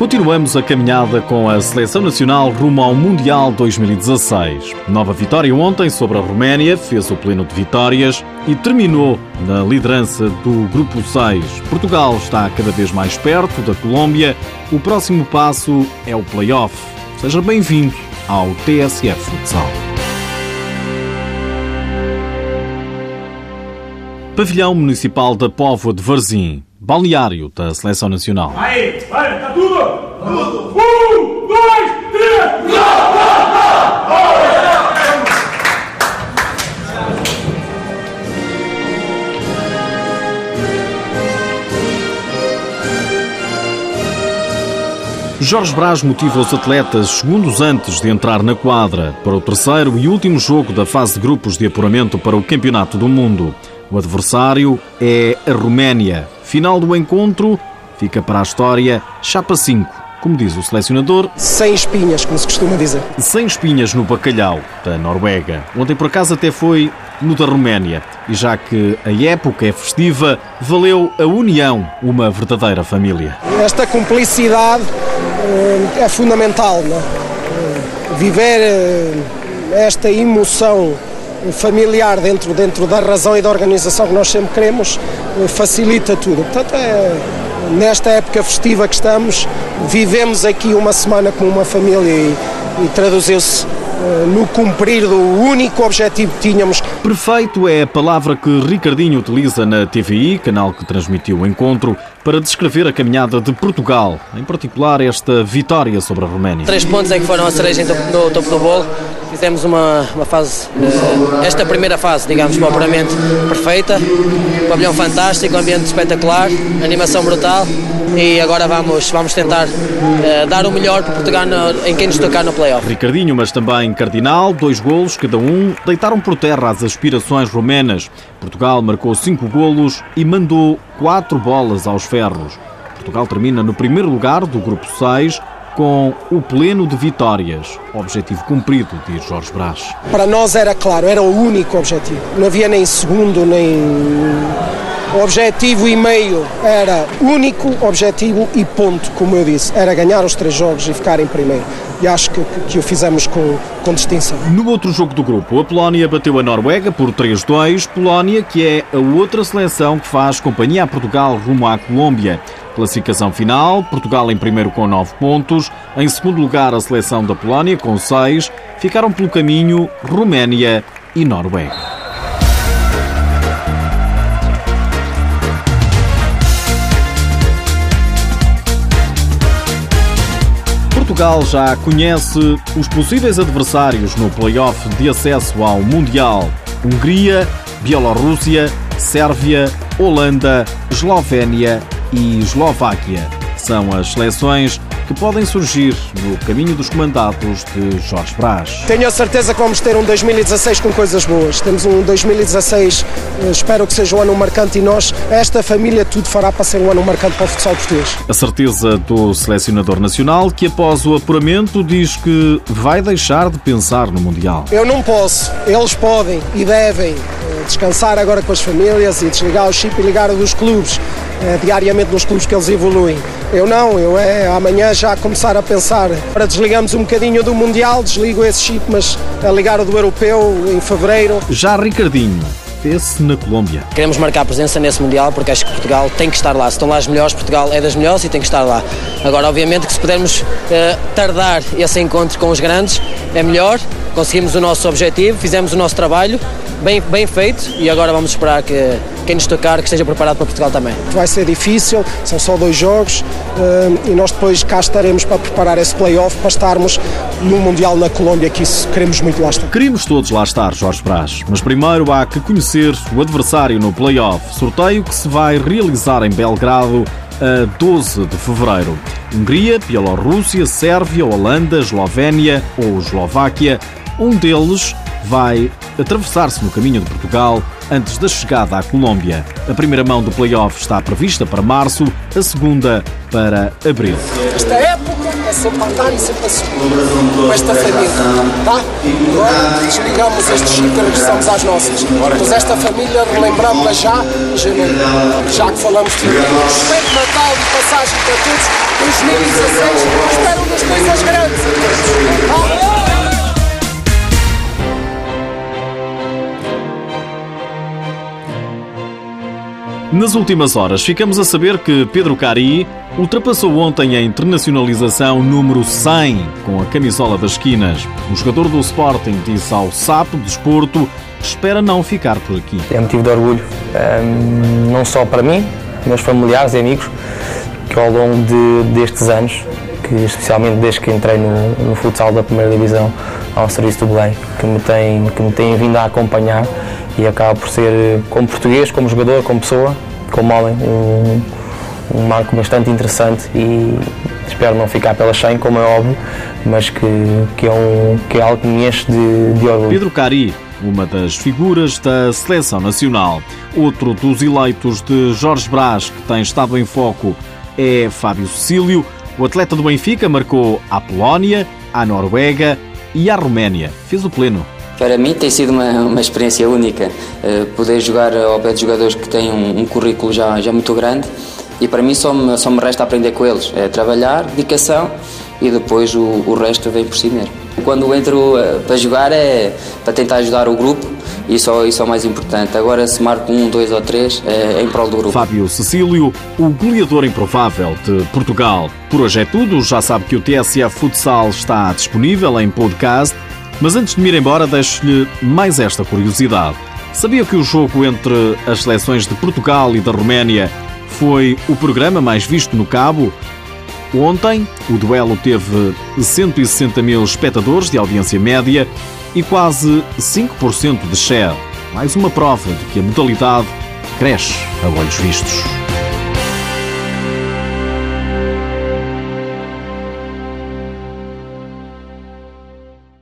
Continuamos a caminhada com a Seleção Nacional rumo ao Mundial 2016. Nova vitória ontem sobre a Roménia, fez o pleno de vitórias e terminou na liderança do Grupo 6. Portugal está cada vez mais perto da Colômbia. O próximo passo é o play-off. Seja bem-vindo ao TSF Futsal. Pavilhão Municipal da Póvoa de Varzim, balneário da Seleção Nacional. Aí, vai, tudo? Um, dois, três! Jorge Brás motiva os atletas segundos antes de entrar na quadra para o terceiro e último jogo da fase de grupos de apuramento para o Campeonato do Mundo. O adversário é a Roménia. Final do encontro fica para a história chapa 5, como diz o selecionador. Sem espinhas, como se costuma dizer. Sem espinhas no bacalhau da Noruega. Ontem por acaso até foi no da Roménia. E já que a época é festiva, valeu a união, uma verdadeira família. Esta cumplicidade é fundamental. Não? Viver esta emoção familiar dentro, dentro da razão e da organização que nós sempre queremos facilita tudo. Portanto, é, nesta época festiva que estamos, vivemos aqui uma semana como uma família e, e traduziu-se no cumprir do único objetivo que tínhamos. Perfeito é a palavra que Ricardinho utiliza na TVI, canal que transmitiu o encontro, para descrever a caminhada de Portugal, em particular esta vitória sobre a Roménia. Três pontos é que foram a cereja no topo do bolo. Fizemos uma, uma fase, esta primeira fase, digamos, propriamente perfeita. Pavilhão fantástico, ambiente espetacular, animação brutal e agora vamos, vamos tentar uh, dar o melhor para Portugal no, em quem nos tocar no playoff. Ricardinho, mas também Cardinal, dois golos cada um, deitaram por terra as aspirações romenas. Portugal marcou cinco golos e mandou quatro bolas aos ferros. Portugal termina no primeiro lugar do grupo 6 com o pleno de vitórias. Objetivo cumprido, diz Jorge Brás. Para nós era claro, era o único objetivo. Não havia nem segundo, nem o objetivo e meio era único objetivo e ponto, como eu disse, era ganhar os três jogos e ficar em primeiro. E acho que, que, o fizemos com, com distinção. No outro jogo do grupo, a Polónia bateu a Noruega por 3-2. Polónia, que é a outra seleção que faz companhia a Portugal rumo à Colômbia. Classificação final: Portugal em primeiro com 9 pontos. Em segundo lugar, a seleção da Polónia com 6. Ficaram pelo caminho Roménia e Noruega. Portugal já conhece os possíveis adversários no play-off de acesso ao Mundial: Hungria, Bielorrússia, Sérvia, Holanda, Eslovénia e Eslováquia. São as seleções que podem surgir no caminho dos comandados de Jorge Brás. Tenho a certeza que vamos ter um 2016 com coisas boas. Temos um 2016, eh, espero que seja um ano marcante e nós, esta família, tudo fará para ser um ano marcante para o futsal português. A certeza do selecionador nacional que após o apuramento diz que vai deixar de pensar no Mundial. Eu não posso, eles podem e devem eh, descansar agora com as famílias e desligar o chip e ligar dos clubes é, diariamente nos clubes que eles evoluem. Eu não, eu é amanhã já começar a pensar para desligamos um bocadinho do Mundial, desligo esse chip, mas a ligar o do Europeu em Fevereiro. Já Ricardinho, vê-se na Colômbia. Queremos marcar presença nesse Mundial porque acho que Portugal tem que estar lá. Se estão lá as melhores, Portugal é das melhores e tem que estar lá. Agora, obviamente, que se pudermos uh, tardar esse encontro com os grandes, é melhor. Conseguimos o nosso objetivo, fizemos o nosso trabalho, bem, bem feito, e agora vamos esperar que quem nos tocar que esteja preparado para Portugal também. Vai ser difícil, são só dois jogos uh, e nós depois cá estaremos para preparar esse play-off para estarmos no Mundial na Colômbia, que isso queremos muito lá estar. Queremos todos lá estar, Jorge Brás, mas primeiro há que conhecer o adversário no play-off, sorteio que se vai realizar em Belgrado a 12 de fevereiro. Hungria, Bielorrússia, Sérvia, Holanda, Eslovénia ou Eslováquia, um deles vai atravessar-se no caminho de Portugal antes da chegada à Colômbia. A primeira mão do play-off está prevista para março, a segunda para abril. Esta época é sempre andar e sempre a subir com esta família, tá? Desligamos este chip e regressamos às nossas. Mas esta família relembramos-la já, já que falamos de respeito Natal e mensagem para todos. 2016 espero das coisas grandes. Nas últimas horas, ficamos a saber que Pedro Cari ultrapassou ontem a internacionalização número 100 com a camisola das esquinas. O jogador do Sporting disse ao Sapo Desporto que espera não ficar por aqui. É motivo de orgulho, ehm, não só para mim, meus familiares e amigos, que ao longo de, destes anos, que especialmente desde que entrei no, no futsal da primeira divisão ao serviço do Belém, que me têm que me têm vindo a acompanhar e acaba por ser, como português, como jogador, como pessoa, como homem, um, um marco bastante interessante e espero não ficar pela 100, como é óbvio, mas que, que, é, um, que é algo que me enche de, de orgulho. Pedro Cari, uma das figuras da seleção nacional. Outro dos eleitos de Jorge Brás, que tem estado em foco, é Fábio Cecílio. O atleta do Benfica marcou a Polónia, a Noruega e a Roménia. Fez o pleno. Para mim tem sido uma, uma experiência única uh, poder jogar ao pé de jogadores que têm um, um, currículo já, já muito grande e para mim só me, só me resta aprender com eles. É trabalhar, dedicação e depois o, o resto vem por si mesmo. Quando entro uh, para jogar é para tentar ajudar o grupo e isso é o mais importante. Agora se marco um, dois ou três é, é em prol do grupo. Fábio Cecílio, o goleador improvável de Portugal. Por hoje é tudo, já sabe que o TSF Futsal está disponível em podcast mas antes de me ir embora, deixo-lhe mais esta curiosidade. Sabia que o jogo entre as seleções de Portugal e da Roménia foi o programa mais visto no Cabo? Ontem, o duelo teve 160 mil espectadores de audiência média e quase 5% de share. Mais uma prova de que a modalidade cresce a olhos vistos.